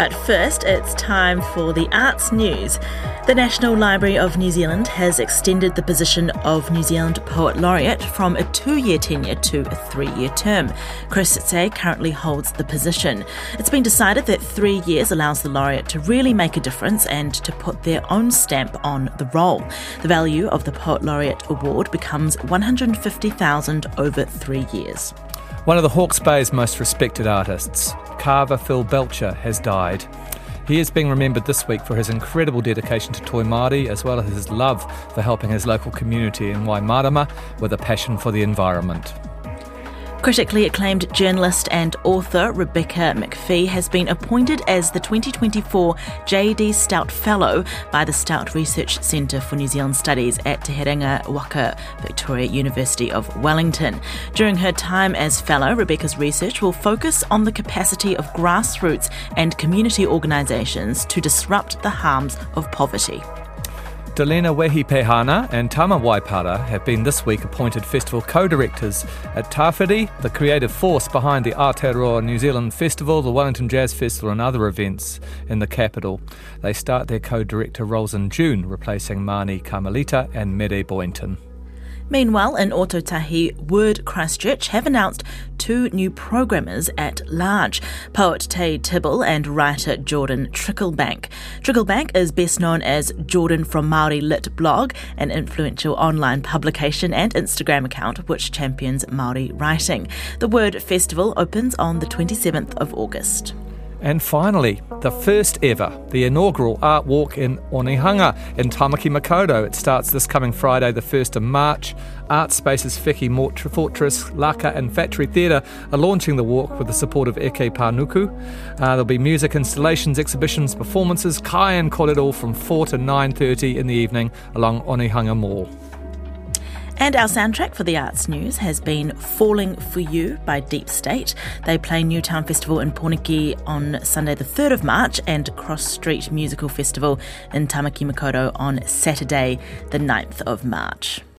But first, it's time for the arts news. The National Library of New Zealand has extended the position of New Zealand Poet Laureate from a two year tenure to a three year term. Chris Tse currently holds the position. It's been decided that three years allows the laureate to really make a difference and to put their own stamp on the role. The value of the Poet Laureate Award becomes 150,000 over three years. One of the Hawke's Bay's most respected artists, carver Phil Belcher, has died. He is being remembered this week for his incredible dedication to Toi Māori as well as his love for helping his local community in Waimarama with a passion for the environment. Critically acclaimed journalist and author Rebecca Macfie has been appointed as the 2024 J.D. Stout Fellow by the Stout Research Centre for New Zealand Studies at Te Herenga Waka, Victoria University of Wellington. During her time as Fellow, Rebecca's research will focus on the capacity of grassroots and community organisations to disrupt the harms of poverty. Dolina Wehipeihana and Tama Waipara have been this week appointed festival co-directors at Tawhiri, the creative force behind the Aotearoa New Zealand Festival, the Wellington Jazz Festival and other events in the capital. They start their co-director roles in June, replacing Marnie Karmelita and Mere Boynton. Meanwhile, in Ōtautahi, Word Christchurch have announced two new programmers at large poet Tayi Tibble and writer Jordan Tricklebank. Tricklebank is best known as Jordan from Māori Lit blog, an influential online publication and Instagram account which champions Māori writing. The Word Festival opens on the 27th of August. And finally, the first ever, the inaugural art walk in Onehunga in Tamaki Makaurau. It starts this coming Friday, the 1st of March. Art Spaces Whiki Fortress, Laka and Factory Theatre are launching the walk with the support of Eke Panuku. Uh, there'll be music installations, exhibitions, performances, kai and korero from 4 to 9.30 in the evening along Onehunga Mall. And our soundtrack for the Arts News has been Falling for You by Deep State. They play Newtown Festival in Pōneke on Sunday, the 3rd of March, and Cross Street Musical Festival in Tamaki Makaurau on Saturday, the 9th of March.